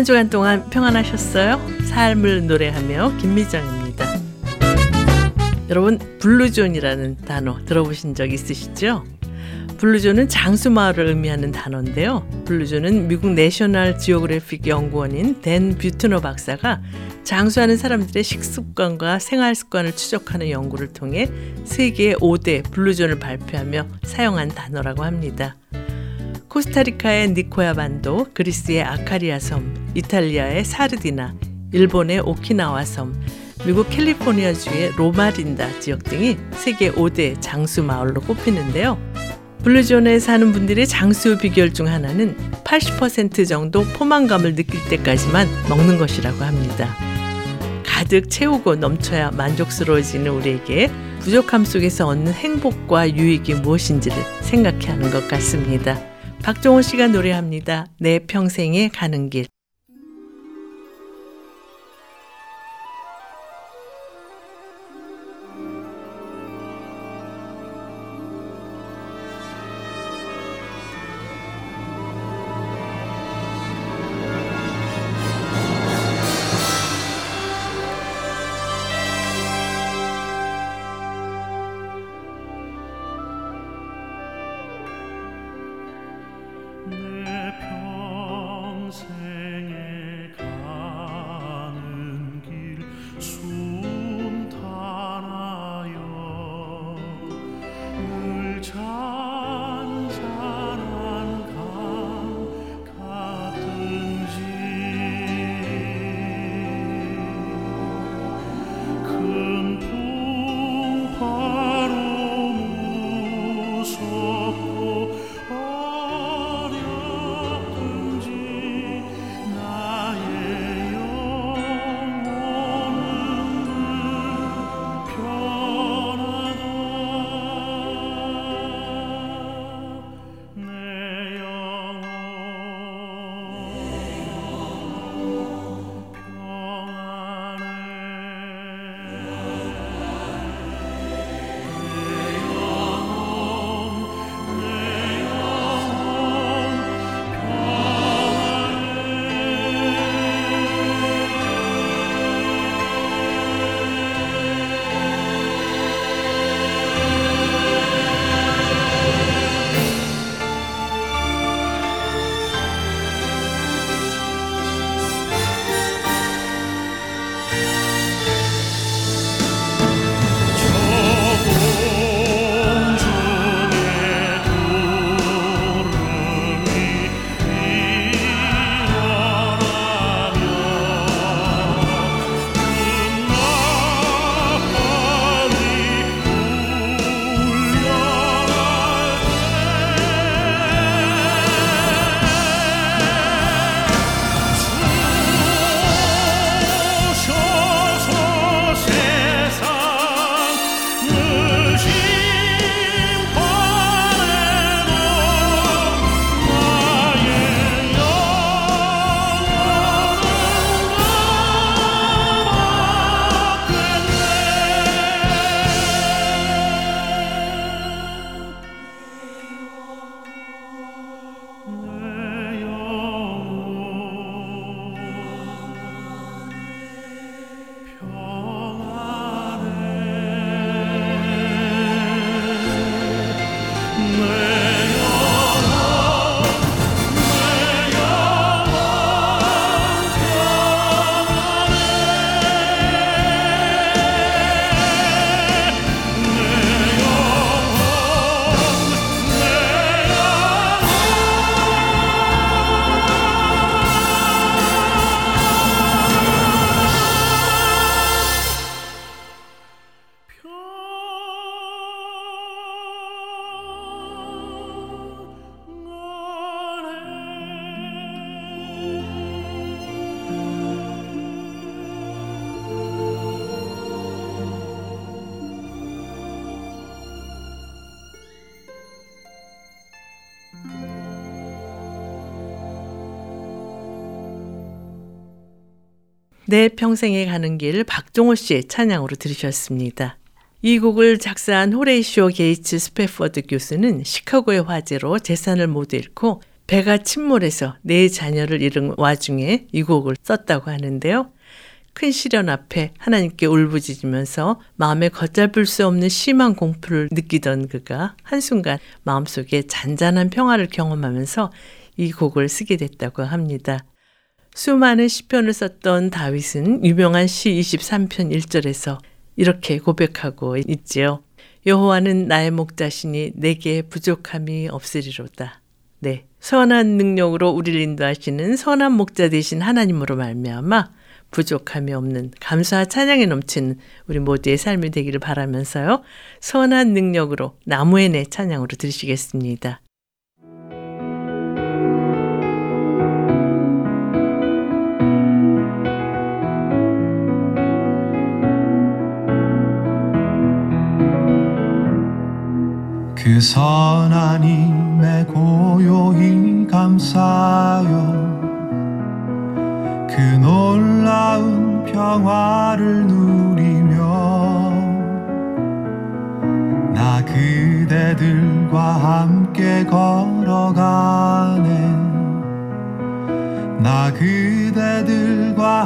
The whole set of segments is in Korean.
한 주간 동안 평안하셨어요? 삶을 노래하며 김미정입니다. 여러분, Blue Zone이라는 단어 들어보신 적 있으시죠? Blue Zone은 장수마을을 의미하는 단어인데요. Blue Zone은 미국 National Geographic 연구원인 댄 뷰트너 박사가 장수하는 사람들의 식습관과 생활 습관을 추적하는 연구를 통해 세계 5대 Blue Zone을 발표하며 사용한 단어라고 합니다. 코스타리카의 니코야 반도, 그리스의 아카리아 섬, 이탈리아의 사르디나, 일본의 오키나와 섬, 미국 캘리포니아주의 로마린다 지역 등이 세계 5대 장수 마을로 꼽히는데요. 블루존에 사는 분들의 장수 비결 중 하나는 80% 정도 포만감을 느낄 때까지만 먹는 것이라고 합니다. 가득 채우고 넘쳐야 만족스러워지는 우리에게 부족함 속에서 얻는 행복과 유익이 무엇인지를 생각해 하는 것 같습니다. 박종호 씨가 노래합니다. 내 평생에 가는 길. 내 평생에 가는 길 박종호 씨의 찬양으로 들으셨습니다. 이 곡을 작사한 호레이쇼 게이츠 스페퍼드 교수는 시카고의 화재로 재산을 모두 잃고 배가 침몰해서 네 자녀를 잃은 와중에 이 곡을 썼다고 하는데요. 큰 시련 앞에 하나님께 울부짖으면서 마음에 걷잡을 수 없는 심한 공포를 느끼던 그가 한순간 마음속에 잔잔한 평화를 경험하면서 이 곡을 쓰게 됐다고 합니다. 수많은 시편을 썼던 다윗은 유명한 시 23편 1절에서 이렇게 고백하고 있지요. 여호와는 나의 목자시니 내게 부족함이 없으리로다. 네. 선한 능력으로 우리를 인도하시는 선한 목자 되신 하나님으로 말미암아 부족함이 없는 감사와 찬양에 넘치는 우리 모두의 삶이 되기를 바라면서요. 선한 능력으로 나무의 내 찬양으로 들으시겠습니다. 그 힘에 고요히 감사요 그 놀라운 평화를 누리며 나 그대들과 함께 걸어가네. 나 그대들과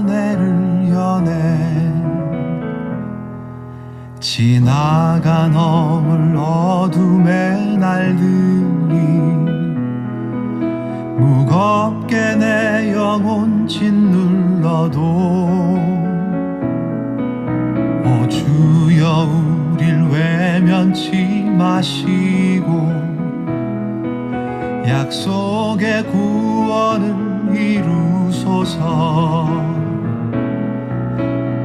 아내를 연해 지나간 어물 어둠의 날들이 무겁게 내 영혼 짓눌러도 오 주여 우릴 외면치 마시고 약속의 구원을 이루소서.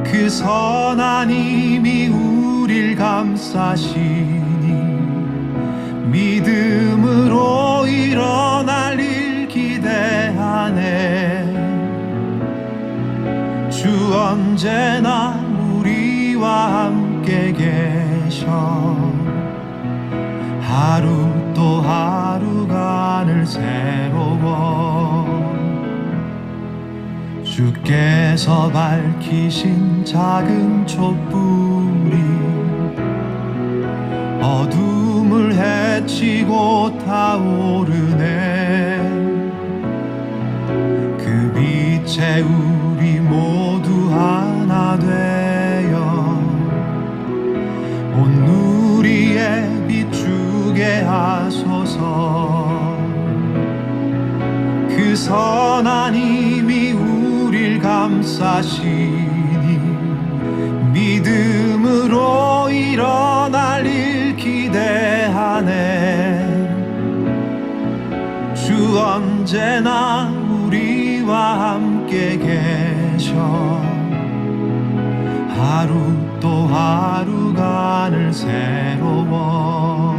그 선한 힘이 우 릴 감싸시니 믿음으로 일어날 일 기대하네. 주 언제나 우리와 함께 계셔. 하루 또 하루가 늘 새로워. 주께서 밝히신 작은 촛불이 선한 힘이 우릴 감싸시니 믿음으로 일어날 일 기대하네. 주 언제나 우리와 함께 계셔. 하루 또 하루가 늘 새로워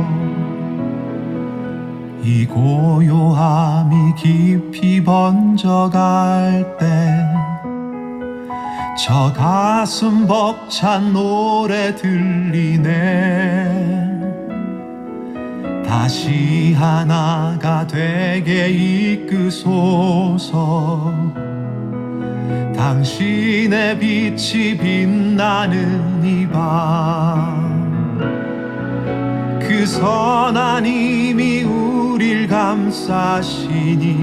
이 고요함이 깊이 번져갈 때 저 가슴 벅찬 노래 들리네. 다시 하나가 되게 이끄소서. 당신의 빛이 빛나는 이밤 그 선한 힘이 우릴 감싸시니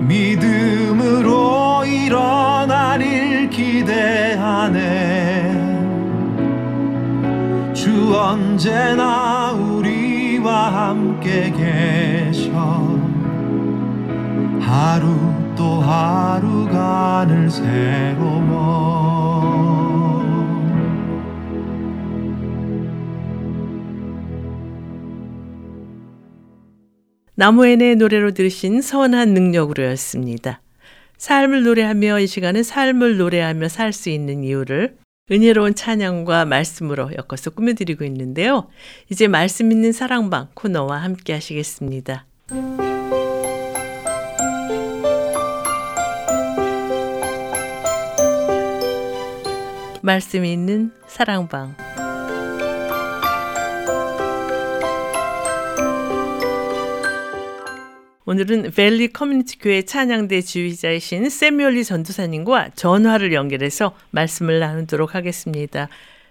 믿음으로 일어날 일 기대하네. 주 언제나 우리와 함께 계셔. 하루 또 하루가 늘 새로워 나무엔의 노래로 들으신 선한 능력으로였습니다. 삶을 노래하며 이 시간은 삶을 노래하며 살 수 있는 이유를 은혜로운 찬양과 말씀으로 엮어서 꾸며드리고 있는데요. 이제 말씀 있는 사랑방 코너와 함께 하시겠습니다. 말씀 있는 사랑방 오늘은 벨리 커뮤니티 교회 찬양대 지휘자이신 세미얼리 전도사님과 전화를 연결해서 말씀을 나누도록 하겠습니다.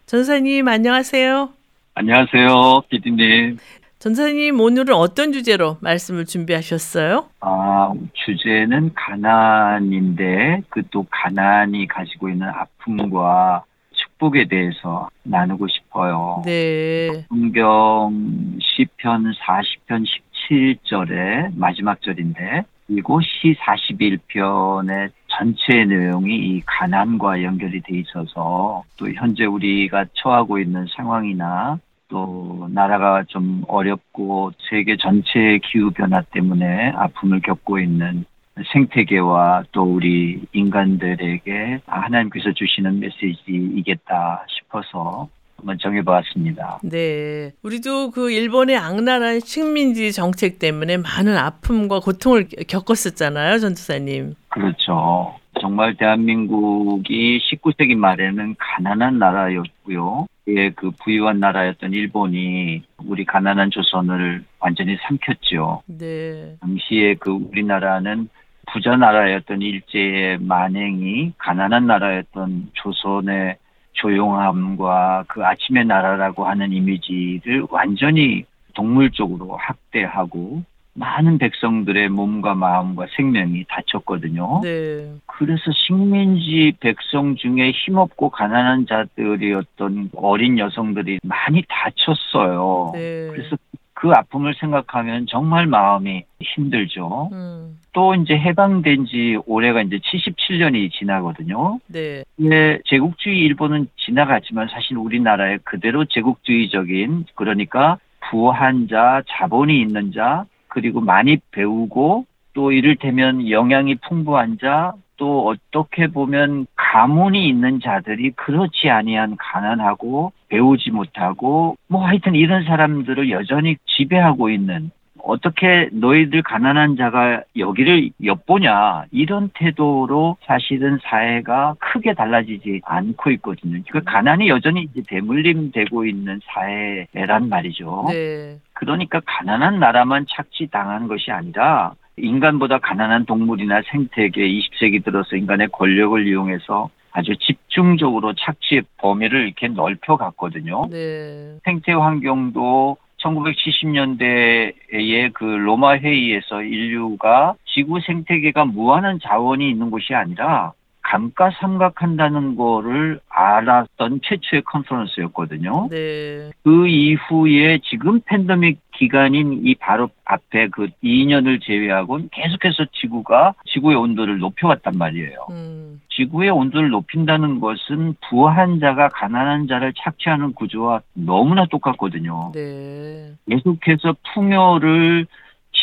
전도사님 안녕하세요. 안녕하세요, 비디님. 전사님 오늘은 어떤 주제로 말씀을 준비하셨어요? 아, 주제는 가난인데 그 또 가난이 가지고 있는 아픔과 축복에 대해서 나누고 싶어요. 네. 성경 시편 40편 17절의 마지막 절인데 그리고 시 41편의 전체 내용이 이 가난과 연결이 돼 있어서 또 현재 우리가 처하고 있는 상황이나 또 나라가 좀 어렵고 세계 전체의 기후 변화 때문에 아픔을 겪고 있는 생태계와 또 우리 인간들에게 하나님께서 주시는 메시지이겠다 싶어서 한번 정해보았습니다. 네. 우리도 그 일본의 악랄한 식민지 정책 때문에 많은 아픔과 고통을 겪었었잖아요, 전투사님. 그렇죠. 정말 대한민국이 19세기 말에는 가난한 나라였고요. 예, 그 부유한 나라였던 일본이 우리 가난한 조선을 완전히 삼켰죠. 네. 당시에 그 우리나라는 부자 나라였던 일제의 만행이 가난한 나라였던 조선의 조용함과 그 아침의 나라라고 하는 이미지를 완전히 동물적으로 학대하고 많은 백성들의 몸과 마음과 생명이 다쳤거든요. 네. 그래서 식민지 백성 중에 힘없고 가난한 자들이었던 어린 여성들이 많이 다쳤어요. 네. 그래서 그 아픔을 생각하면 정말 마음이 힘들죠. 음. 또 이제 해방된 지 올해가 이제 77년이 지나거든요. 네. 예, 제국주의 일본은 지나갔지만 사실 우리나라에 그대로 제국주의적인 그러니까 부한 자, 자본이 있는 자, 그리고 많이 배우고 또 이를테면 영양이 풍부한 자, 또 어떻게 보면 가문이 있는 자들이 그렇지 아니한 가난하고 배우지 못하고 뭐 하여튼 이런 사람들을 여전히 지배하고 있는 어떻게 너희들 가난한 자가 여기를 엿보냐 이런 태도로 사실은 사회가 크게 달라지지 않고 있거든요. 그 가난이 여전히 이제 대물림되고 있는 사회란 말이죠. 네. 그러니까 가난한 나라만 착취당한 것이 아니라 인간보다 가난한 동물이나 생태계 20세기 들어서 인간의 권력을 이용해서 아주 집중적으로 착취의 범위를 이렇게 넓혀 갔거든요. 네. 생태 환경도 1970년대에 그 로마 회의에서 인류가 지구 생태계가 무한한 자원이 있는 곳이 아니라 감가상각한다는 거를 알았던 최초의 컨퍼런스였거든요. 네. 그 이후에 지금 팬데믹 기간인 이 바로 앞에 그 2년을 제외하고는 계속해서 지구가 지구의 온도를 높여왔단 말이에요. 음. 지구의 온도를 높인다는 것은 부한 자가 가난한 자를 착취하는 구조와 너무나 똑같거든요. 네. 계속해서 풍요를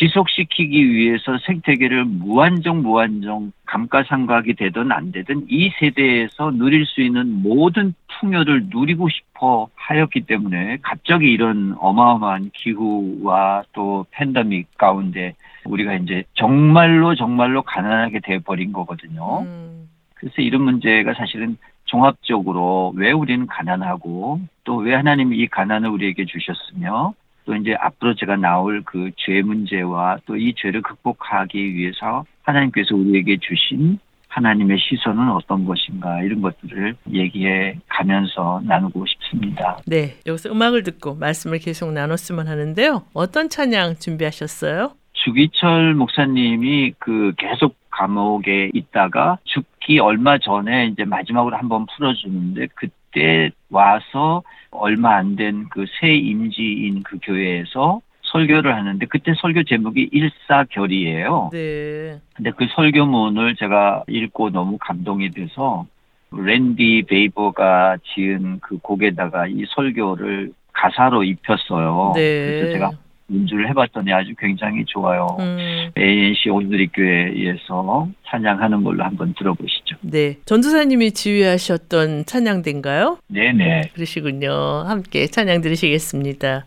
지속시키기 위해서 생태계를 무한정 무한정 감가상각이 되든 안 되든 이 세대에서 누릴 수 있는 모든 풍요를 누리고 싶어 하였기 때문에 갑자기 이런 어마어마한 기후와 또 팬데믹 가운데 우리가 이제 정말로 정말로 가난하게 돼버린 거거든요. 음. 그래서 이런 문제가 사실은 종합적으로 왜 우리는 가난하고 또 왜 하나님이 이 가난을 우리에게 주셨으며 또 이제 앞으로 제가 나올 그 죄 문제와 또 이 죄를 극복하기 위해서 하나님께서 우리에게 주신 하나님의 시선은 어떤 것인가 이런 것들을 얘기해 가면서 나누고 싶습니다. 네. 여기서 음악을 듣고 말씀을 계속 나눴으면 하는데요. 어떤 찬양 준비하셨어요? 주기철 목사님이 그 계속 감옥에 있다가 죽기 얼마 전에 이제 마지막으로 한번 풀어주는데 그 때 와서 얼마 안 된 그 새 임지인 그 교회에서 설교를 하는데 그때 설교 제목이 일사결이에요. 네. 근데 그 설교문을 제가 읽고 너무 감동이 돼서 랜디 베이버가 지은 그 곡에다가 이 설교를 가사로 입혔어요. 네. 그래서 제가 연주를 해봤더니 아주 굉장히 좋아요. 음. ANC 오늘리교회에서 찬양하는 걸로 한번 들어보시죠. 네. 전도사님이 지휘하셨던 찬양대인가요? 네네. 그러시군요. 함께 찬양 들으시겠습니다.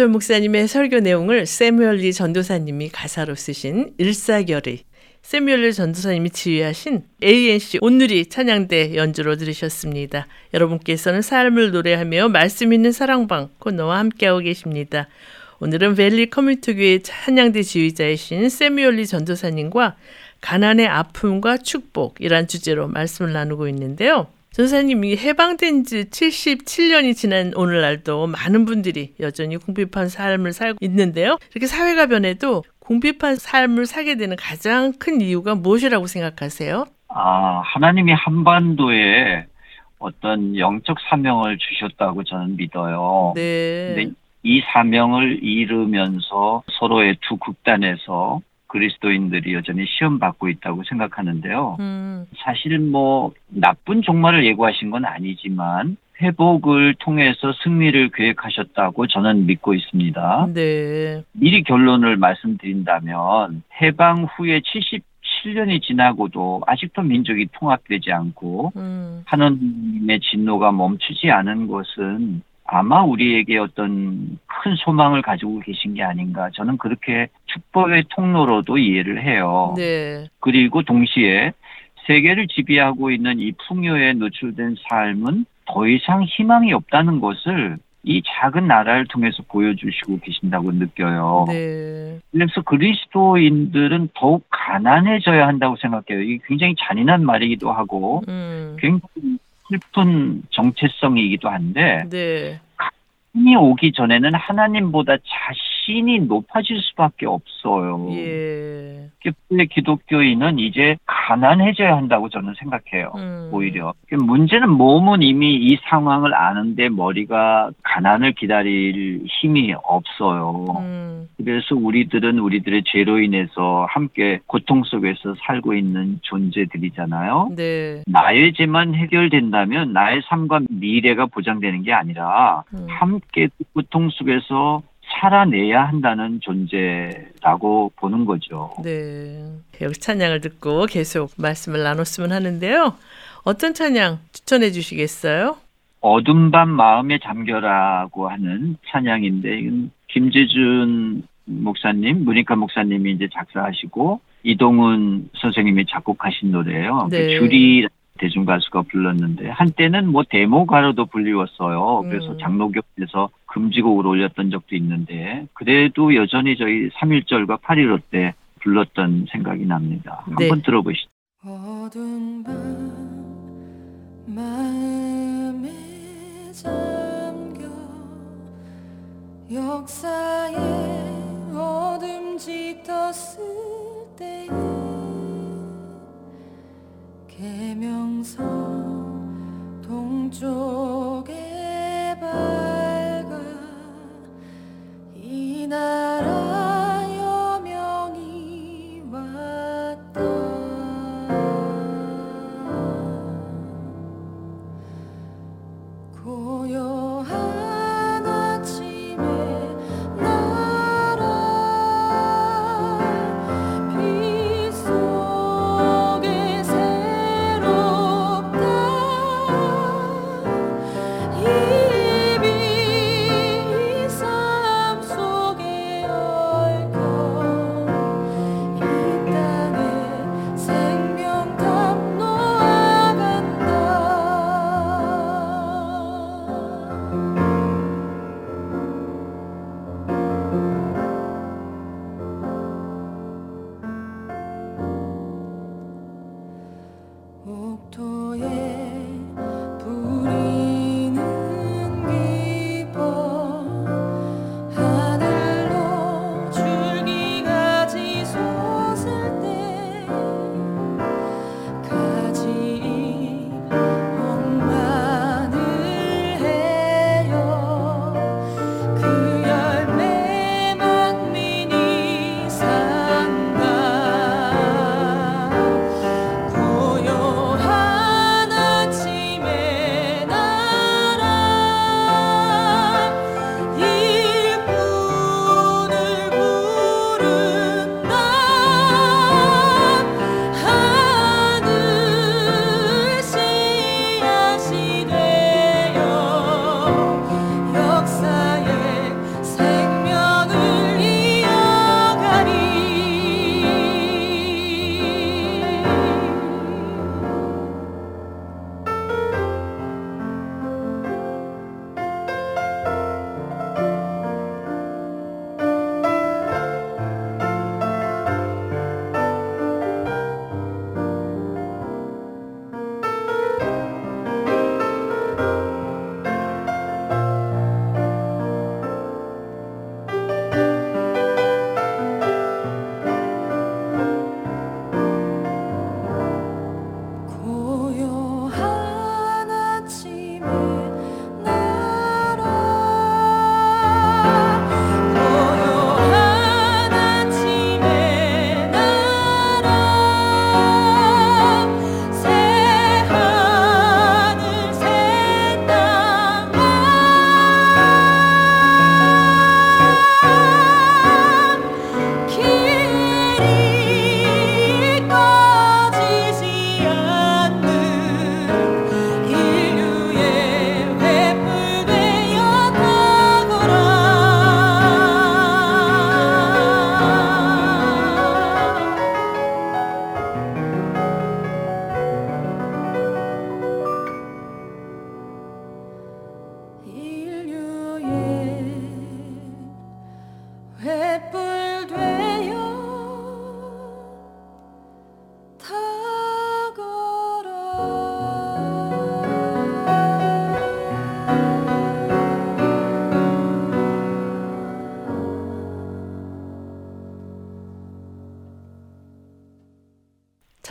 주기철 목사님의 설교 내용을 세뮤얼 리 전도사님이 가사로 쓰신 일사각오 세뮤얼 리 전도사님이 지휘하신 ANC 온누리 찬양대 연주로 들으셨습니다. 여러분께서는 삶을 노래하며 말씀 있는 사랑방 코너와 함께하고 계십니다. 오늘은 벨리 커뮤니티 교회 찬양대 지휘자이신 세뮤얼 리 전도사님과 가난의 아픔과 축복이란 주제로 말씀을 나누고 있는데요. 전도사님 해방된 지 77년이 지난 오늘날도 많은 분들이 여전히 궁핍한 삶을 살고 있는데요. 이렇게 사회가 변해도 궁핍한 삶을 살게 되는 가장 큰 이유가 무엇이라고 생각하세요? 아, 하나님이 한반도에 어떤 영적 사명을 주셨다고 저는 믿어요. 네. 근데 이 사명을 이루면서 서로의 두 극단에서 그리스도인들이 여전히 시험받고 있다고 생각하는데요. 음, 사실 뭐 나쁜 종말을 예고하신 건 아니지만 회복을 통해서 승리를 계획하셨다고 저는 믿고 있습니다. 네. 미리 결론을 말씀드린다면 해방 후에 77년이 지나고도 아직도 민족이 통합되지 않고 음, 하나님의 진노가 멈추지 않은 것은 아마 우리에게 어떤 큰 소망을 가지고 계신 게 아닌가 저는 그렇게 축복의 통로로도 이해를 해요. 네. 그리고 동시에 세계를 지배하고 있는 이 풍요에 노출된 삶은 더 이상 희망이 없다는 것을 이 작은 나라를 통해서 보여주시고 계신다고 느껴요. 네. 그래서 그리스도인들은 더욱 가난해져야 한다고 생각해요. 이게 굉장히 잔인한 말이기도 하고 음, 굉장히 슬픈 정체성이기도 한데 네. 힘이 오기 전에는 하나님보다 자신이 높아질 수밖에 없어요. 예. 특히 기독교인은 이제 가난해져야 한다고 저는 생각해요. 음, 오히려 문제는 몸은 이미 이 상황을 아는데 머리가 가난을 기다릴 힘이 없어요. 음, 그래서 우리들은 우리들의 죄로 인해서 함께 고통 속에서 살고 있는 존재들이잖아요. 네. 나의 죄만 해결된다면 나의 삶과 미래가 보장되는 게 아니라 음, 함께 그 고통 속에서 살아내야 한다는 존재라고 보는 거죠. 네. 여기 찬양을 듣고 계속 말씀을 나눴으면 하는데요. 어떤 찬양 추천해 주시겠어요? 어둠 밤 마음에 잠겨라고 하는 찬양인데 김재준 목사님, 문익환 목사님이 이제 작사하시고 이동훈 선생님이 작곡하신 노래예요. 그 네. 주리 대중 가수가 불렀는데 한때는 뭐 데모 가로도 불리웠어요. 그래서 음. 장로교에서 금지곡으로 올렸던 적도 있는데 그래도 여전히 저희 3.1절과 8.15 때 불렀던 생각이 납니다. 네. 한번 들어보시죠. 어두운 밤 마음에 잠겨 역사의 어둠 짙었을 때에 동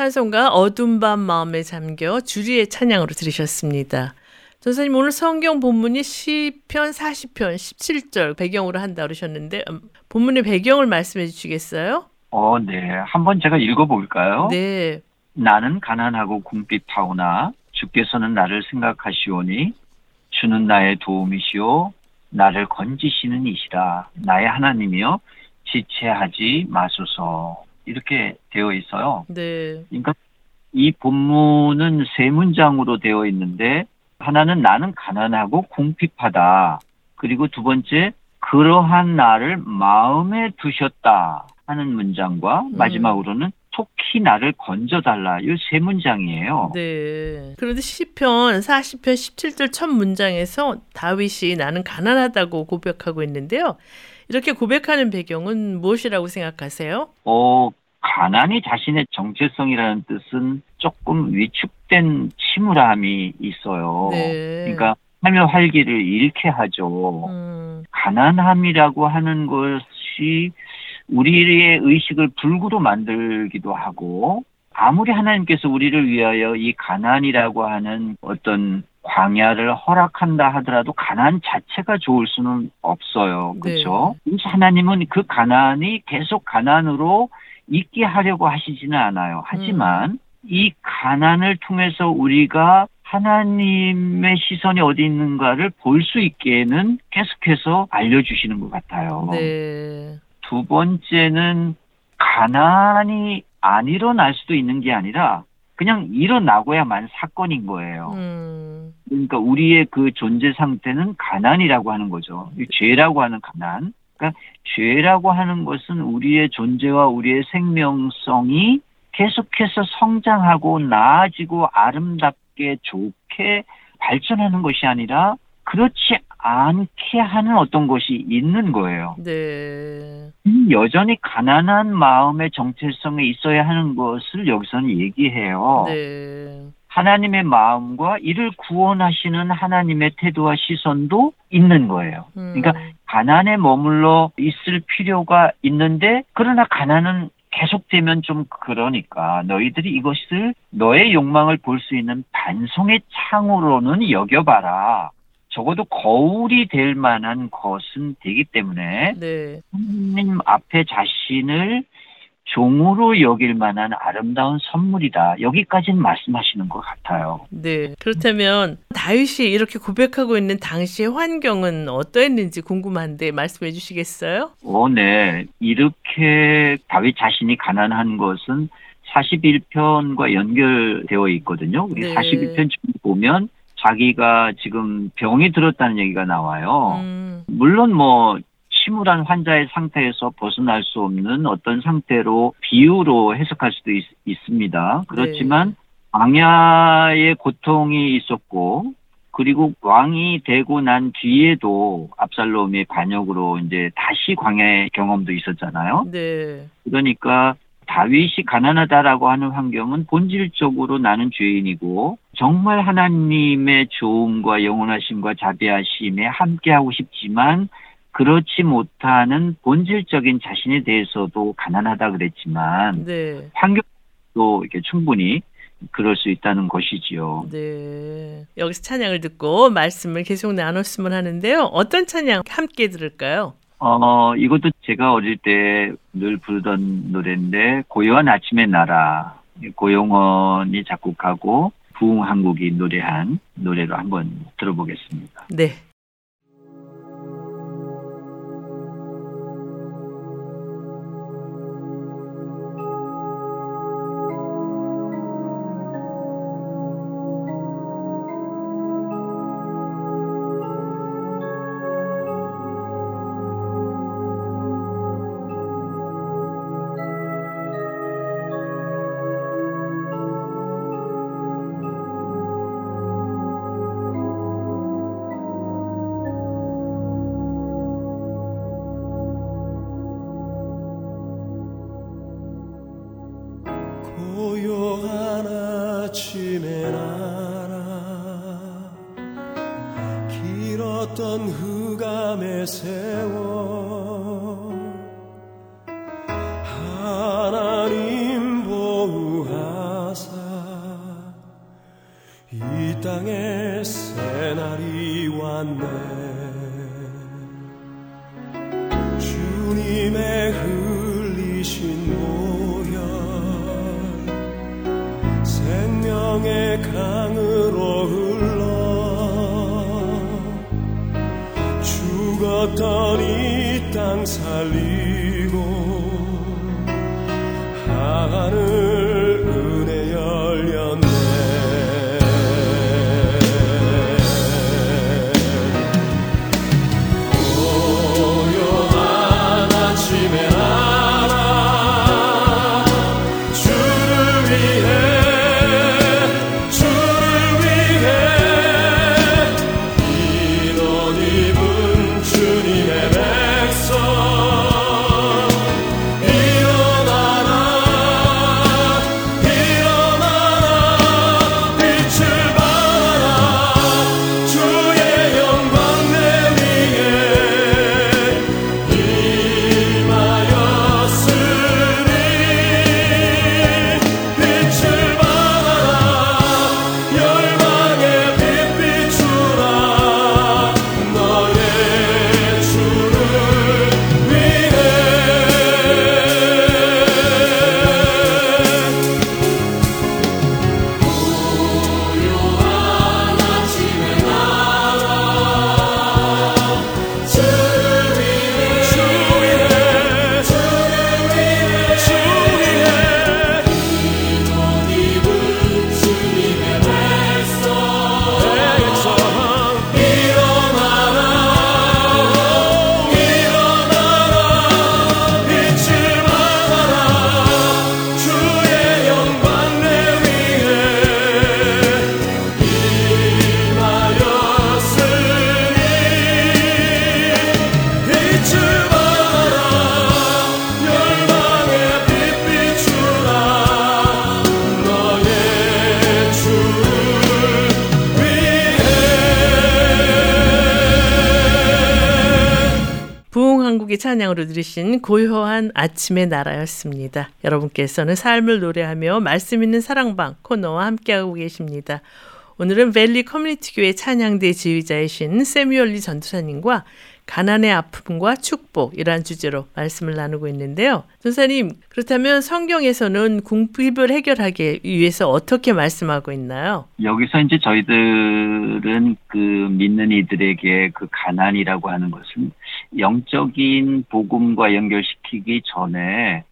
찬송가 어둠 밤 마음에 잠겨 주리의 찬양으로 들으셨습니다. 전사님 오늘 성경 본문이 시편 40편 17절 배경으로 한다 그러셨는데 음, 본문의 배경을 말씀해 주시겠어요? 어, 네. 한번 제가 읽어 볼까요? 네. 나는 가난하고 궁핍하오나 주께서는 나를 생각하시오니 주는 나의 도움이시오 나를 건지시는 이시라 나의 하나님이여 지체하지 마소서 이렇게 되어 있어요. 네. 그러니까 이 본문은 세 문장으로 되어 있는데 하나는 나는 가난하고 궁핍하다. 그리고 두 번째 그러한 나를 마음에 두셨다 하는 문장과 음. 마지막으로는 속히 나를 건져달라 이 세 문장이에요. 네. 그런데 시편 40편 17절 첫 문장에서 다윗이 나는 가난하다고 고백하고 있는데요. 이렇게 고백하는 배경은 무엇이라고 생각하세요? 어, 가난이 자신의 정체성이라는 뜻은 조금 위축된 침울함이 있어요. 네. 그러니까 삶의 활기를 잃게 하죠. 음, 가난함이라고 하는 것이 우리의 의식을 불구로 만들기도 하고 아무리 하나님께서 우리를 위하여 이 가난이라고 하는 어떤 광야를 허락한다 하더라도 가난 자체가 좋을 수는 없어요. 그렇죠? 그래서 하나님은 그 가난이 계속 가난으로 있게 하려고 하시지는 않아요. 하지만 이 가난을 통해서 우리가 하나님의 시선이 어디 있는가를 볼 수 있게는 계속해서 알려주시는 것 같아요. 네. 두 번째는 가난이 안 일어날 수도 있는 게 아니라 그냥 일어나고야만 사건인 거예요. 음, 그러니까 우리의 그 존재 상태는 가난이라고 하는 거죠. 이 죄라고 하는 가난. 그러니까 죄라고 하는 것은 우리의 존재와 우리의 생명성이 계속해서 성장하고 나아지고 아름답게 좋게 발전하는 것이 아니라 그렇지 않게 하는 어떤 것이 있는 거예요. 네. 여전히 가난한 마음의 정체성에 있어야 하는 것을 여기서는 얘기해요. 네. 하나님의 마음과 이를 구원하시는 하나님의 태도와 시선도 있는 거예요. 음, 그러니까 가난에 머물러 있을 필요가 있는데 그러나 가난은 계속되면 좀 그러니까 너희들이 이것을 너의 욕망을 볼 수 있는 반송의 창으로는 여겨봐라. 적어도 거울이 될 만한 것은 되기 때문에 네. 하나님 앞에 자신을 종으로 여길 만한 아름다운 선물이다. 여기까지는 말씀하시는 것 같아요. 네. 그렇다면 다윗이 이렇게 고백하고 있는 당시의 환경은 어떠했는지 궁금한데 말씀해 주시겠어요? 오, 네. 이렇게 다윗 자신이 가난한 것은 41편과 연결되어 있거든요. 우리 네. 41편 보면 자기가 지금 병이 들었다는 얘기가 나와요. 음, 물론 뭐 침울한 환자의 상태에서 벗어날 수 없는 어떤 상태로 비유로 해석할 수도 있, 있습니다. 그렇지만 광야의 고통이 있었고 그리고 왕이 되고 난 뒤에도 압살롬의 반역으로 이제 다시 광야의 경험도 있었잖아요. 네. 그러니까 다윗이 가난하다라고 하는 환경은 본질적으로 나는 죄인이고 정말 하나님의 좋음과 영원하심과 자비하심에 함께하고 싶지만 그렇지 못하는 본질적인 자신에 대해서도 가난하다 그랬지만 네. 환경도 이렇게 충분히 그럴 수 있다는 것이지요. 네. 여기서 찬양을 듣고 말씀을 계속 나눴으면 하는데요. 어떤 찬양 함께 들을까요? 어, 이것도 제가 어릴 때 늘 부르던 노래인데 고요한 아침의 나라 고용원이 작곡하고 부흥 한국이 노래한 노래로 한번 들어보겠습니다. 네. 찬양으로 들으신 고요한 아침의 나라였습니다. 여러분께서는 삶을 노래하며 말씀 있는 사랑방 코너와 함께하고 계십니다. 오늘은 벨리 커뮤니티 교회 찬양대 지휘자이신 세뮤얼리 전도사님과 가난의 아픔과 축복이란 주제로 말씀을 나누고 있는데요. 전사님, 그렇다면 성경에서는 궁핍을 해결하기 위해서 어떻게 말씀하고 있나요? 여기서 이제 저희들은 그 믿는 이들에게 그 가난이라고 하는 것은 영적인 복음과 연결시키기 전에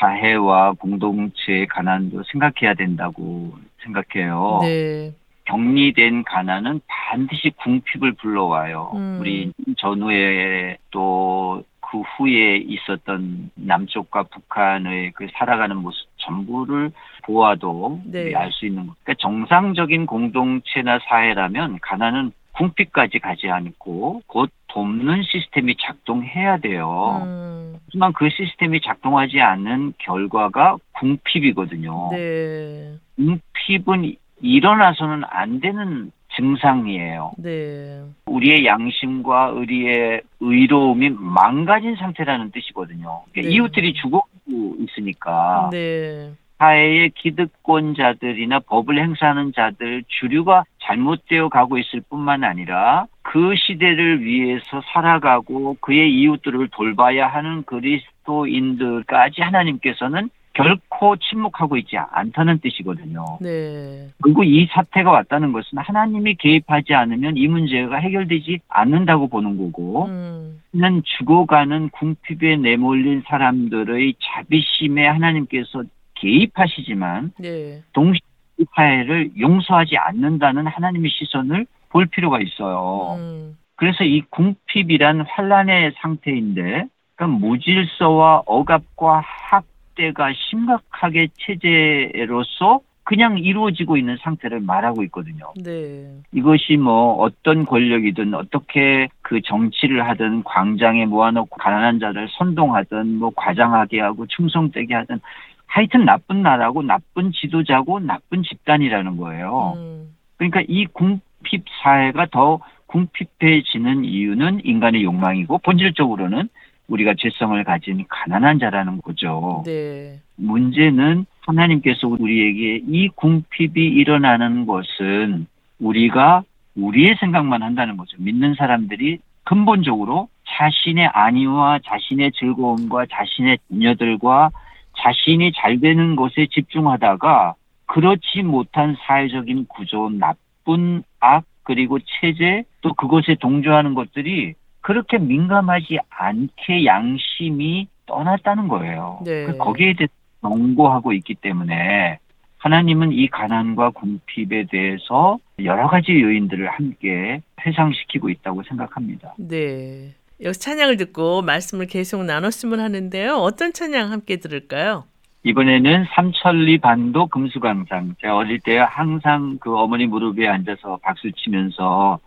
사회와 공동체의 가난도 생각해야 된다고 생각해요. 네. 격리된 가난은 반드시 궁핍을 불러와요. 음. 우리 전후에 또 그 후에 있었던 남쪽과 북한의 그 살아가는 모습 전부를 보아도 네. 알수 있는 것. 그러니까 정상적인 공동체나 사회라면 가난은 궁핍까지 가지 않고 곧 돕는 시스템이 작동해야 돼요. 음, 하지만 그 시스템이 작동하지 않는 결과가 궁핍이거든요. 네. 궁핍은 일어나서는 안 되는 증상이에요. 네. 우리의 양심과 우리의 의로움이 망가진 상태라는 뜻이거든요. 그러니까 네. 이웃들이 죽어가고 있으니까 네. 사회의 기득권자들이나 법을 행사하는 자들 주류가 잘못되어 가고 있을 뿐만 아니라 그 시대를 위해서 살아가고 그의 이웃들을 돌봐야 하는 그리스도인들까지 하나님께서는 결코 침묵하고 있지 않다는 뜻이거든요. 네. 그리고 이 사태가 왔다는 것은 하나님이 개입하지 않으면 이 문제가 해결되지 않는다고 보는 거고, 음, 는 죽어가는 궁핍에 내몰린 사람들의 자비심에 하나님께서 개입하시지만 네. 동시에 이 사회를 용서하지 않는다는 하나님의 시선을 볼 필요가 있어요. 음, 그래서 이 궁핍이란 환란의 상태인데, 그러니까 무질서와 억압과 학대가 심각하게 체제로서 그냥 이루어지고 있는 상태를 말하고 있거든요. 네. 이것이 뭐 어떤 권력이든 어떻게 그 정치를 하든 광장에 모아놓고 가난한 자를 선동하든 뭐 과장하게 하고 충성되게 하든 하여튼 나쁜 나라고 나쁜 지도자고 나쁜 집단이라는 거예요. 음, 그러니까 이 궁핍 사회가 더 궁핍해지는 이유는 인간의 욕망이고 본질적으로는 우리가 죄성을 가진 가난한 자라는 거죠. 네. 문제는 하나님께서 우리에게 이 궁핍이 일어나는 것은 우리가 우리의 생각만 한다는 거죠. 믿는 사람들이 근본적으로 자신의 안위와 자신의 즐거움과 자신의 자녀들과 자신이 잘 되는 것에 집중하다가 그렇지 못한 사회적인 구조, 나쁜 악, 그리고 체제, 또 그것에 동조하는 것들이 그렇게 민감하지 않게 양심이 떠났다는 거예요. 네. 그 거기에 대해 경고하고 있기 때문에 하나님은 이 가난과 궁핍에 대해서 여러 가지 요인들을 함께 회상시키고 있다고 생각합니다. 네. 여기서 찬양을 듣고 말씀을 계속 나눴으면 하는데요. 어떤 찬양 함께 들을까요? 이번에는 삼천리 반도 금수강상. 제가 어릴 때 항상 그 어머니 무릎에 앉아서 박수 치면서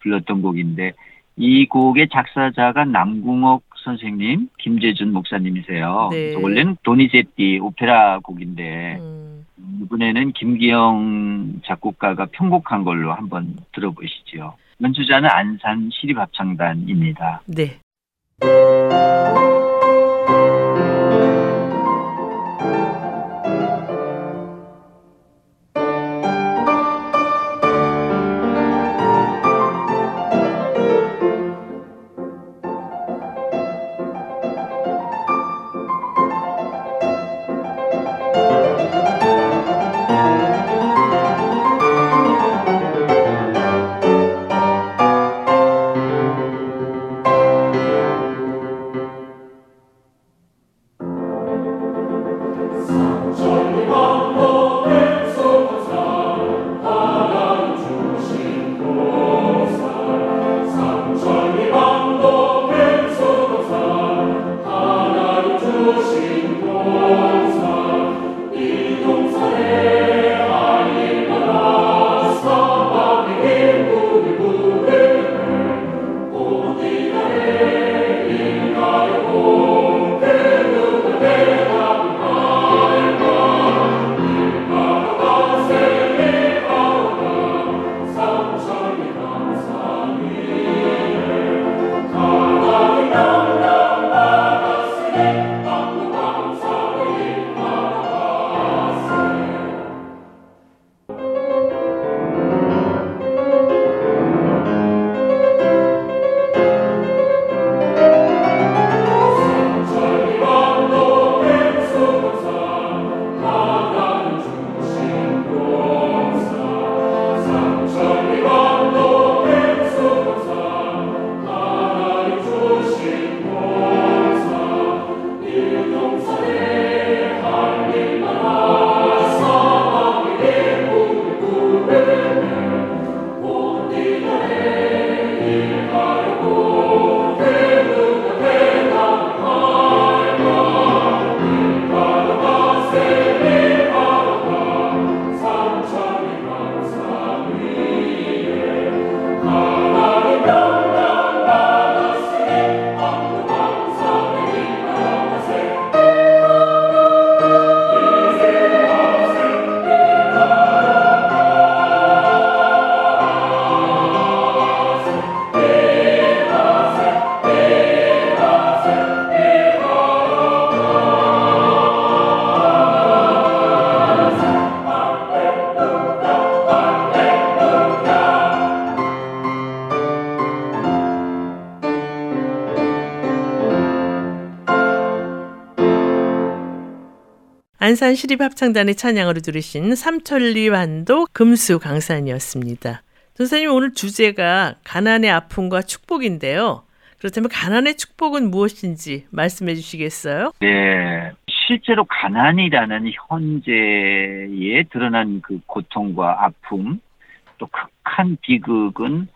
불렀던 곡인데 이 곡의 작사자가 남궁옥 선생님, 김재준 목사님이세요. 네. 원래는 도니제띠 오페라 곡인데 음, 이번에는 김기영 작곡가가 편곡한 걸로 한번 들어보시죠. 연주자는 안산 시립합창단입니다. 네. 안산 시립합창단의 찬양으로 들으신 삼천리 반도 금수 강산이었습니다. 선생님 오늘 주제가 가난의 아픔과 축복인데요. 그렇다면 가난의 축복은 무엇인지 말씀해 주시겠어요? 네. 실제로 가난이라는 현재에 드러난 그 고통과 아픔, 또 극한 비극은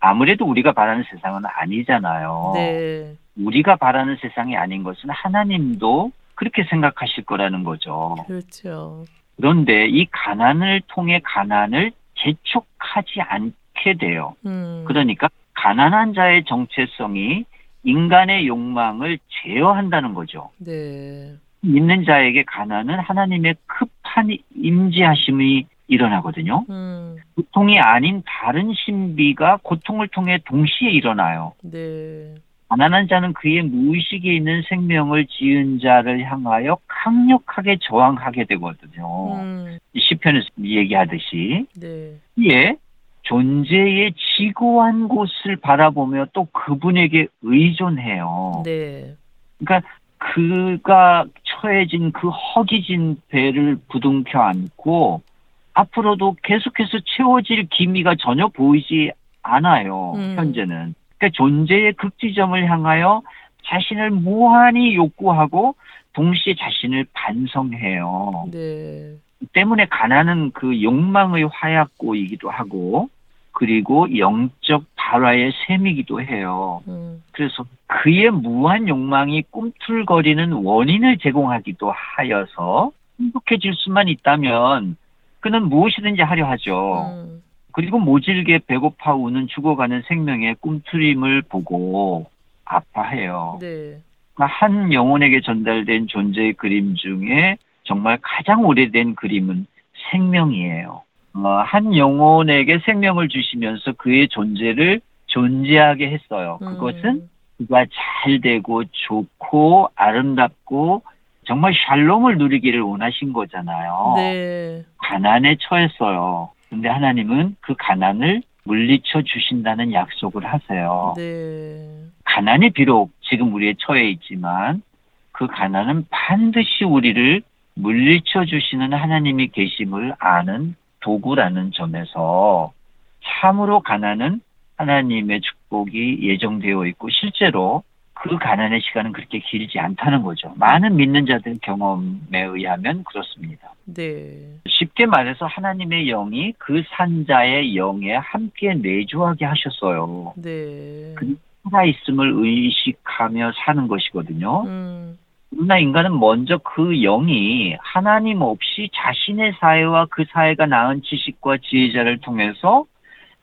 아무래도 우리가 바라는 세상은 아니잖아요. 네. 우리가 바라는 세상이 아닌 것은 하나님도 그렇게 생각하실 거라는 거죠. 그렇죠. 그런데 이 가난을 통해 가난을 재촉하지 않게 돼요. 음. 그러니까 가난한 자의 정체성이 인간의 욕망을 제어한다는 거죠. 네. 믿는 자에게 가난은 하나님의 급한 임재하심이 일어나거든요. 음, 고통이 아닌 다른 신비가 고통을 통해 동시에 일어나요. 네. 가난한 자는 그의 무의식에 있는 생명을 지은 자를 향하여 강력하게 저항하게 되거든요. 음, 이 시편에서 얘기하듯이 네. 이에 존재의 지고한 곳을 바라보며 또 그분에게 의존해요. 네. 그러니까 그가 처해진 그 허기진 배를 부둥켜 안고 앞으로도 계속해서 채워질 기미가 전혀 보이지 않아요. 음. 현재는. 그러니까 존재의 극지점을 향하여 자신을 무한히 욕구하고 동시에 자신을 반성해요. 네. 때문에 가난은 그 욕망의 화약고이기도 하고 그리고 영적 발화의 셈이기도 해요. 음, 그래서 그의 무한 욕망이 꿈틀거리는 원인을 제공하기도 하여서 행복해질 수만 있다면 그는 무엇이든지 하려 하죠. 음, 그리고 모질게 배고파 우는 죽어가는 생명의 꿈틀림을 보고 아파해요. 네. 그러니까 한 영혼에게 전달된 존재의 그림 중에 정말 가장 오래된 그림은 생명이에요. 어, 한 영혼에게 생명을 주시면서 그의 존재를 존재하게 했어요. 그것은 음, 그가 잘 되고 좋고 아름답고 정말 샬롬을 누리기를 원하신 거잖아요. 네. 가난에 처했어요. 근데 하나님은 그 가난을 물리쳐 주신다는 약속을 하세요. 네. 가난이 비록 지금 우리의 처해 있지만 그 가난은 반드시 우리를 물리쳐 주시는 하나님이 계심을 아는 도구라는 점에서 참으로 가난은 하나님의 축복이 예정되어 있고 실제로 그 가난의 시간은 그렇게 길지 않다는 거죠. 많은 믿는 자들 경험에 의하면 그렇습니다. 네. 쉽게 말해서 하나님의 영이 그 산자의 영에 함께 내주하게 하셨어요. 네. 그- 살아있음을 의식하며 사는 것이거든요. 음, 그러나 인간은 먼저 그 영이 하나님 없이 자신의 사회와 그 사회가 낳은 지식과 지혜자를 통해서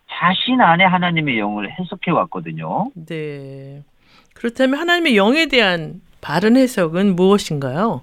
자신 안에 하나님의 영을 해석해 왔거든요. 네. 그렇다면 하나님의 영에 대한 바른 해석은 무엇인가요?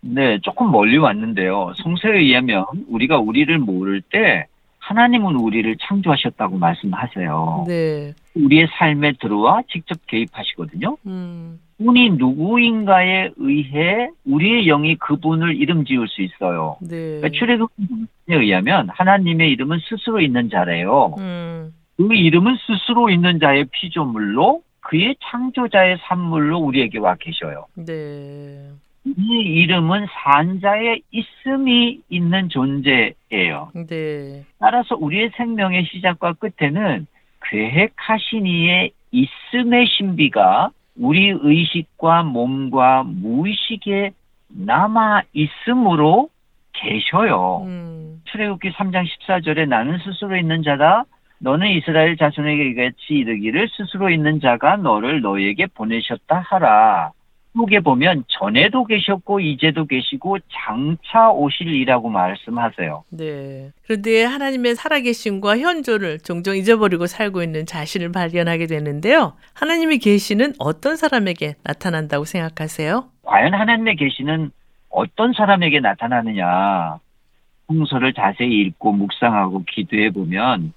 네, 조금 멀리 왔는데요. 성서에 의하면 우리가 우리를 모를 때 하나님은 우리를 창조하셨다고 말씀하세요. 네. 우리의 삶에 들어와 직접 개입하시거든요. 음, 분이 누구인가에 의해 우리의 영이 그분을 이름 지을 수 있어요. 네. 그러니까 출애굽에 의하면 하나님의 이름은 스스로 있는 자래요. 음, 그 이름은 스스로 있는 자의 피조물로 그의 창조자의 산물로 우리에게 와 계셔요. 네. 이 이름은 산자의 있음이 있는 존재예요. 네. 따라서 우리의 생명의 시작과 끝에는 계획하신 이의 있음의 신비가 우리 의식과 몸과 무의식에 남아 있음으로 계셔요. 음, 출애굽기 3장 14절에 나는 스스로 있는 자다. 너는 이스라엘 자손에게 이같이 이르기를 스스로 있는 자가 너를 너에게 보내셨다 하라. 속에 보면 전에도 계셨고 이제도 계시고 장차 오실이라고 말씀하세요. 네. 그런데 하나님의 살아계심과 현존을 종종 잊어버리고 살고 있는 자신을 발견하게 되는데요. 하나님의 계시는 어떤 사람에게 나타난다고 생각하세요? 과연 하나님의 계시는 어떤 사람에게 나타나느냐? 성서를 자세히 읽고 묵상하고 기도해 보면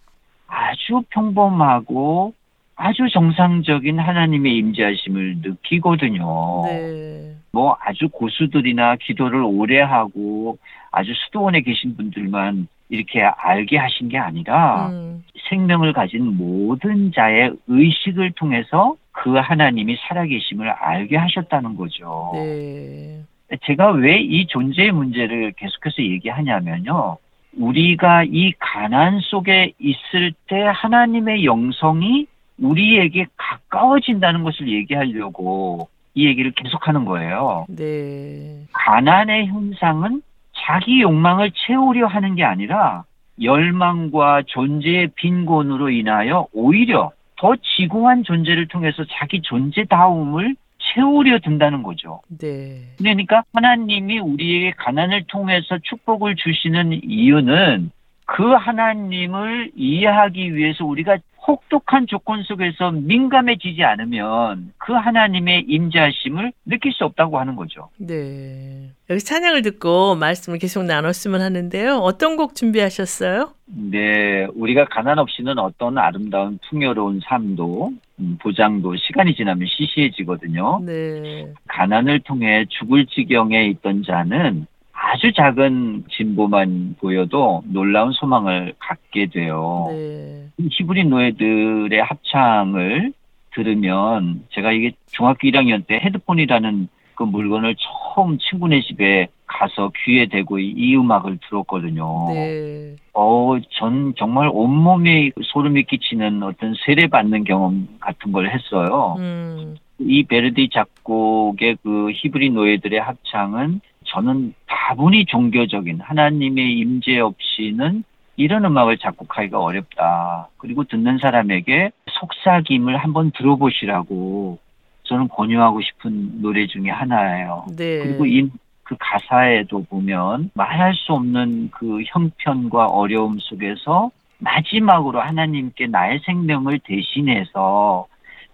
아주 평범하고 아주 정상적인 하나님의 임재하심을 느끼거든요. 네. 뭐 아주 고수들이나 기도를 오래 하고 아주 수도원에 계신 분들만 이렇게 알게 하신 게 아니라 음, 생명을 가진 모든 자의 의식을 통해서 그 하나님이 살아계심을 알게 하셨다는 거죠. 네. 제가 왜 이 존재의 문제를 계속해서 얘기하냐면요. 우리가 이 가난 속에 있을 때 하나님의 영성이 우리에게 가까워진다는 것을 얘기하려고 이 얘기를 계속하는 거예요. 네. 가난의 현상은 자기 욕망을 채우려 하는 게 아니라 열망과 존재의 빈곤으로 인하여 오히려 더 지고한 존재를 통해서 자기 존재다움을 채우려 든다는 거죠. 네. 그러니까 하나님이 우리에게 가난을 통해서 축복을 주시는 이유는 그 하나님을 이해하기 위해서 우리가 혹독한 조건 속에서 민감해지지 않으면 그 하나님의 임재하심을 느낄 수 없다고 하는 거죠. 네. 여기 찬양을 듣고 말씀을 계속 나눴으면 하는데요. 어떤 곡 준비하셨어요? 네, 우리가 가난 없이는 어떤 아름다운 풍요로운 삶도 음, 보장도 시간이 지나면 시시해지거든요. 네. 가난을 통해 죽을 지경에 있던 자는 아주 작은 진보만 보여도 놀라운 소망을 갖게 돼요. 네. 히브리 노예들의 합창을 들으면 제가 이게 중학교 1학년 때 헤드폰이라는 그 물건을 처음 친구네 집에 가서 귀에 대고 이, 이 음악을 들었거든요. 네. 어, 전 정말 온몸에 소름이 끼치는 어떤 세례받는 경험 같은 걸 했어요. 음. 이 베르디 작곡의 그 히브리 노예들의 합창은 저는 다분히 종교적인 하나님의 임재 없이는 이런 음악을 작곡하기가 어렵다. 그리고 듣는 사람에게 속삭임을 한번 들어보시라고 저는 권유하고 싶은 노래 중에 하나예요. 네. 그리고 이 그 가사에도 보면 말할 수 없는 그 형편과 어려움 속에서 마지막으로 하나님께 나의 생명을 대신해서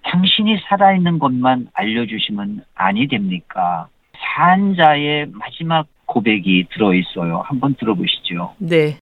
당신이 살아있는 것만 알려주시면 아니 됩니까? 산자의 마지막 고백이 들어 있어요. 한번 들어보시죠. 네.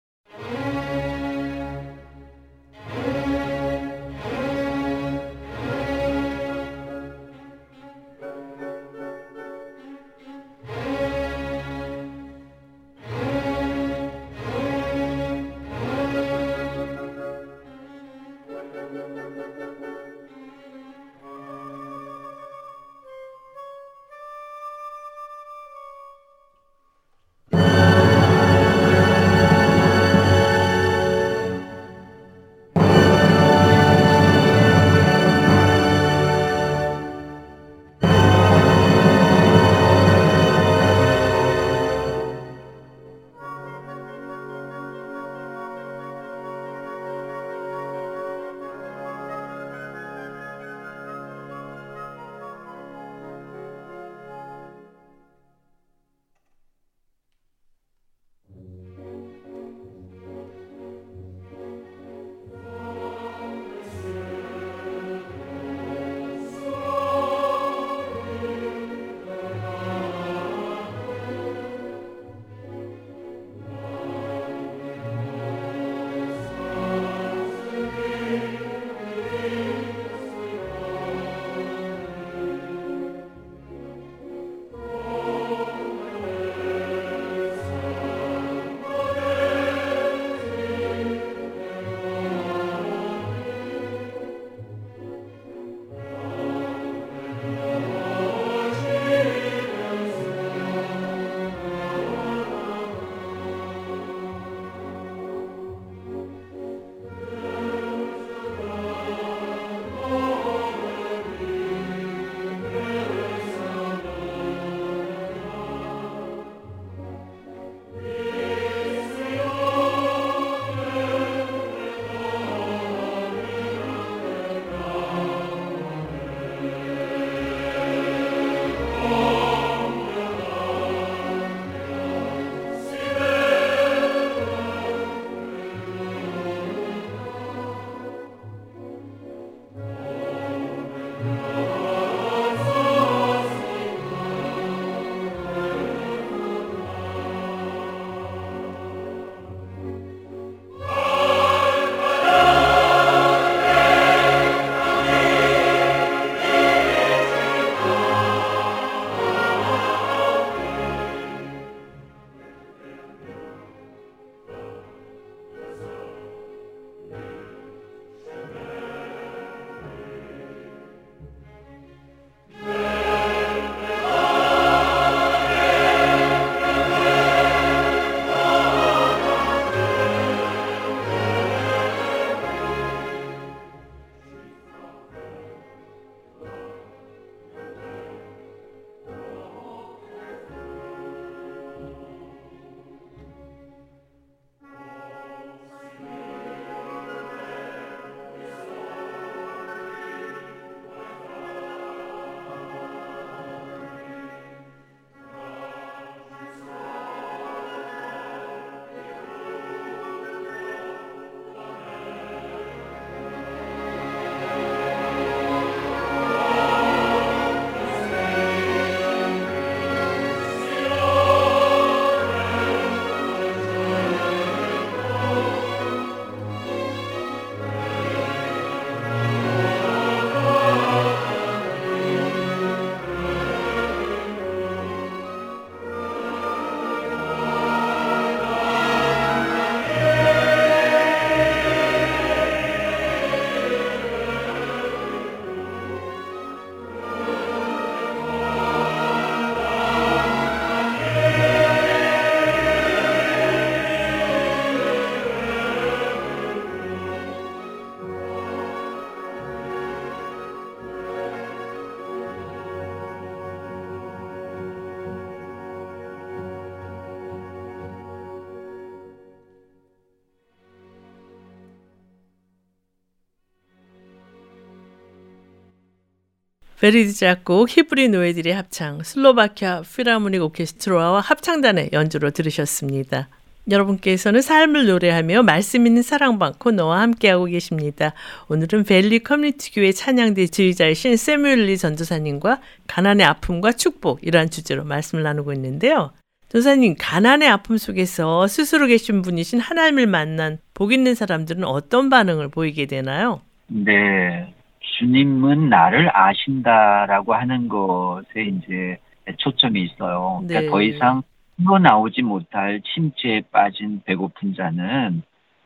베르디 작곡 히브리 노예들의 합창 슬로바키아 필하모닉 오케스트라와 합창단의 연주로 들으셨습니다. 여러분께서는 삶을 노래하며 말씀 있는 사랑방 코너와 함께하고 계십니다. 오늘은 벨리 커뮤니티 교회 찬양대 지휘자이신 세뮤얼 리 전도사님과 가난의 아픔과 축복이라는 주제로 말씀을 나누고 있는데요. 전도사님, 가난의 아픔 속에서 스스로 계신 분이신 하나님을 만난 복 있는 사람들은 어떤 반응을 보이게 되나요? 네. 주님은 나를 아신다라고 하는 것에 이제 초점이 있어요. 네. 그러니까 더 이상 흘러나오지 못할 침체에 빠진 배고픈 자는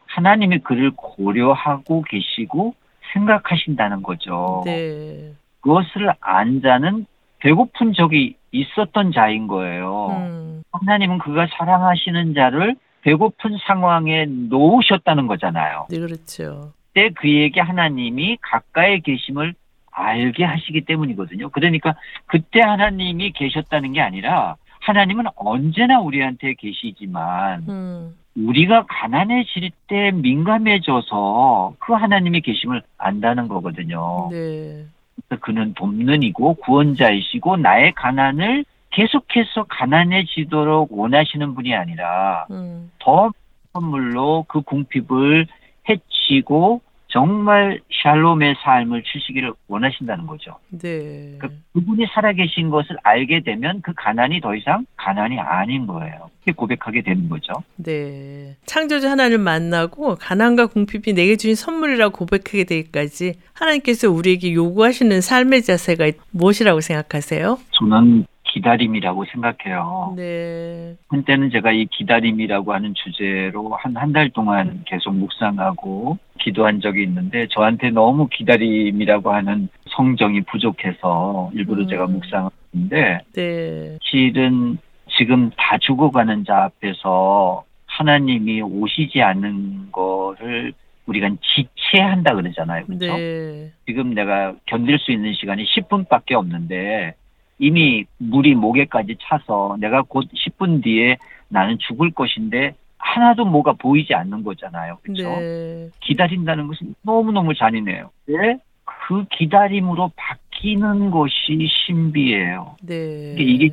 하나님이 그를 고려하고 계시고 생각하신다는 거죠. 네. 그것을 안 자는 배고픈 적이 있었던 자인 거예요. 음, 하나님은 그가 사랑하시는 자를 배고픈 상황에 놓으셨다는 거잖아요. 네, 그렇죠. 그때 그에게 하나님이 가까이 계심을 알게 하시기 때문이거든요. 그러니까 그때 하나님이 계셨다는 게 아니라 하나님은 언제나 우리한테 계시지만 음, 우리가 가난해질 때 민감해져서 그 하나님의 계심을 안다는 거거든요. 네. 그는 돕는 이고 구원자이시고 나의 가난을 계속해서 가난해지도록 원하시는 분이 아니라 음, 더 선물로 그 궁핍을 해치고 정말 샬롬의 삶을 주시기를 원하신다는 거죠. 네. 그 그분이 살아계신 것을 알게 되면 그 가난이 더 이상 가난이 아닌 거예요. 이렇게 고백하게 되는 거죠. 네. 창조주 하나님을 만나고 가난과 궁핍이 내게 주신 선물이라고 고백하게 되기까지 하나님께서 우리에게 요구하시는 삶의 자세가 무엇이라고 생각하세요? 저는 기다림이라고 생각해요. 네. 한때는 제가 이 기다림이라고 하는 주제로 한 한 달 동안 계속 묵상하고 기도한 적이 있는데 저한테 너무 기다림이라고 하는 성정이 부족해서 일부러 음. 제가 묵상했는데 네. 실은 지금 다 죽어가는 자 앞에서 하나님이 오시지 않는 거를 우리가 지체한다 그러잖아요. 그렇죠? 네. 지금 내가 견딜 수 있는 시간이 10분밖에 없는데 이미 물이 목에까지 차서 내가 곧 10분 뒤에 나는 죽을 것인데 하나도 뭐가 보이지 않는 거잖아요. 그렇죠? 네. 기다린다는 것은 너무너무 잔인해요. 왜? 그 기다림으로 바뀌는 것이 신비예요. 네. 이게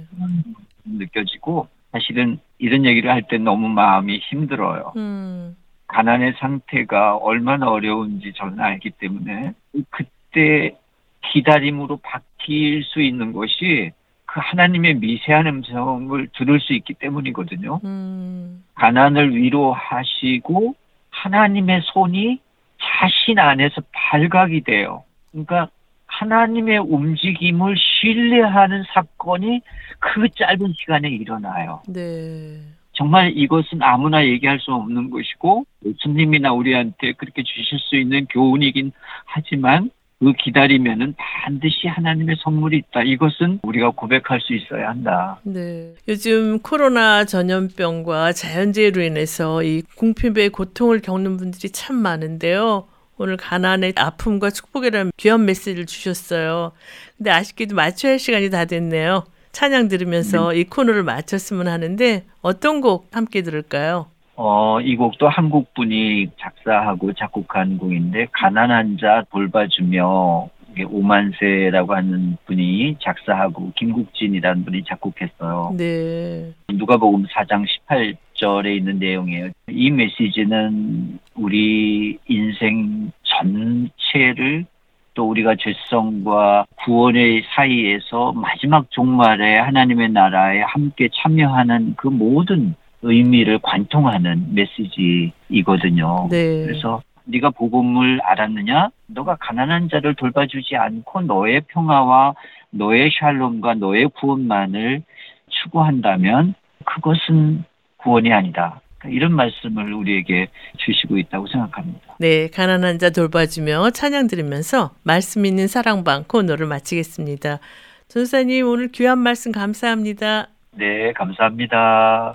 느껴지고 사실은 이런 얘기를 할 때 너무 마음이 힘들어요. 음. 가난의 상태가 얼마나 어려운지 저는 알기 때문에 그때 기다림으로 바 뀔수 있는 것이 그 하나님의 미세한 음성을 들을 수 있기 때문이거든요. 음. 가난을 위로하시고 하나님의 손이 자신 안에서 발각이 돼요. 그러니까 하나님의 움직임을 신뢰하는 사건이 그 짧은 시간에 일어나요. 네. 정말 이것은 아무나 얘기할 수 없는 것이고 예수님이나 우리한테 그렇게 주실 수 있는 교훈이긴 하지만 그 기다리면은 반드시 하나님의 선물이 있다. 이것은 우리가 고백할 수 있어야 한다. 네. 요즘 코로나 전염병과 자연재해로 인해서 이 궁핍의 고통을 겪는 분들이 참 많은데요. 오늘 가난의 아픔과 축복이라는 귀한 메시지를 주셨어요. 근데 아쉽게도 마쳐야 할 시간이 다 됐네요. 찬양 들으면서 이 코너를 마쳤으면 하는데 어떤 곡 함께 들을까요? 어, 이 곡도 한국 분이 작사하고 작곡한 곡인데 가난한 자 돌봐주며 오만세라고 하는 분이 작사하고 김국진이라는 분이 작곡했어요. 네. 누가복음 4장 18절에 있는 내용이에요. 이 메시지는 우리 인생 전체를 또 우리가 죄성과 구원의 사이에서 마지막 종말에 하나님의 나라에 함께 참여하는 그 모든 의미를 관통하는 메시지이거든요. 네. 그래서 네가 복음을 알았느냐? 너가 가난한 자를 돌봐주지 않고 너의 평화와 너의 샬롬과 너의 구원만을 추구한다면 그것은 구원이 아니다. 그러니까 이런 말씀을 우리에게 주시고 있다고 생각합니다. 네, 가난한 자 돌봐주며 찬양 들으면서 말씀 있는 사랑방 코너를 마치겠습니다. 전사님 오늘 귀한 말씀 감사합니다. 네, 감사합니다.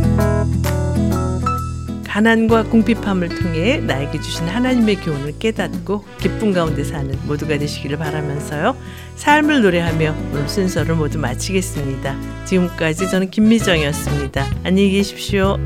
가난과 궁핍함을 통해 나에게 주신 하나님의 교훈을 깨닫고 기쁨 가운데 사는 모두가 되시기를 바라면서요. 삶을 노래하며 오늘 순서를 모두 마치겠습니다. 지금까지 저는 김미정이었습니다. 안녕히 계십시오.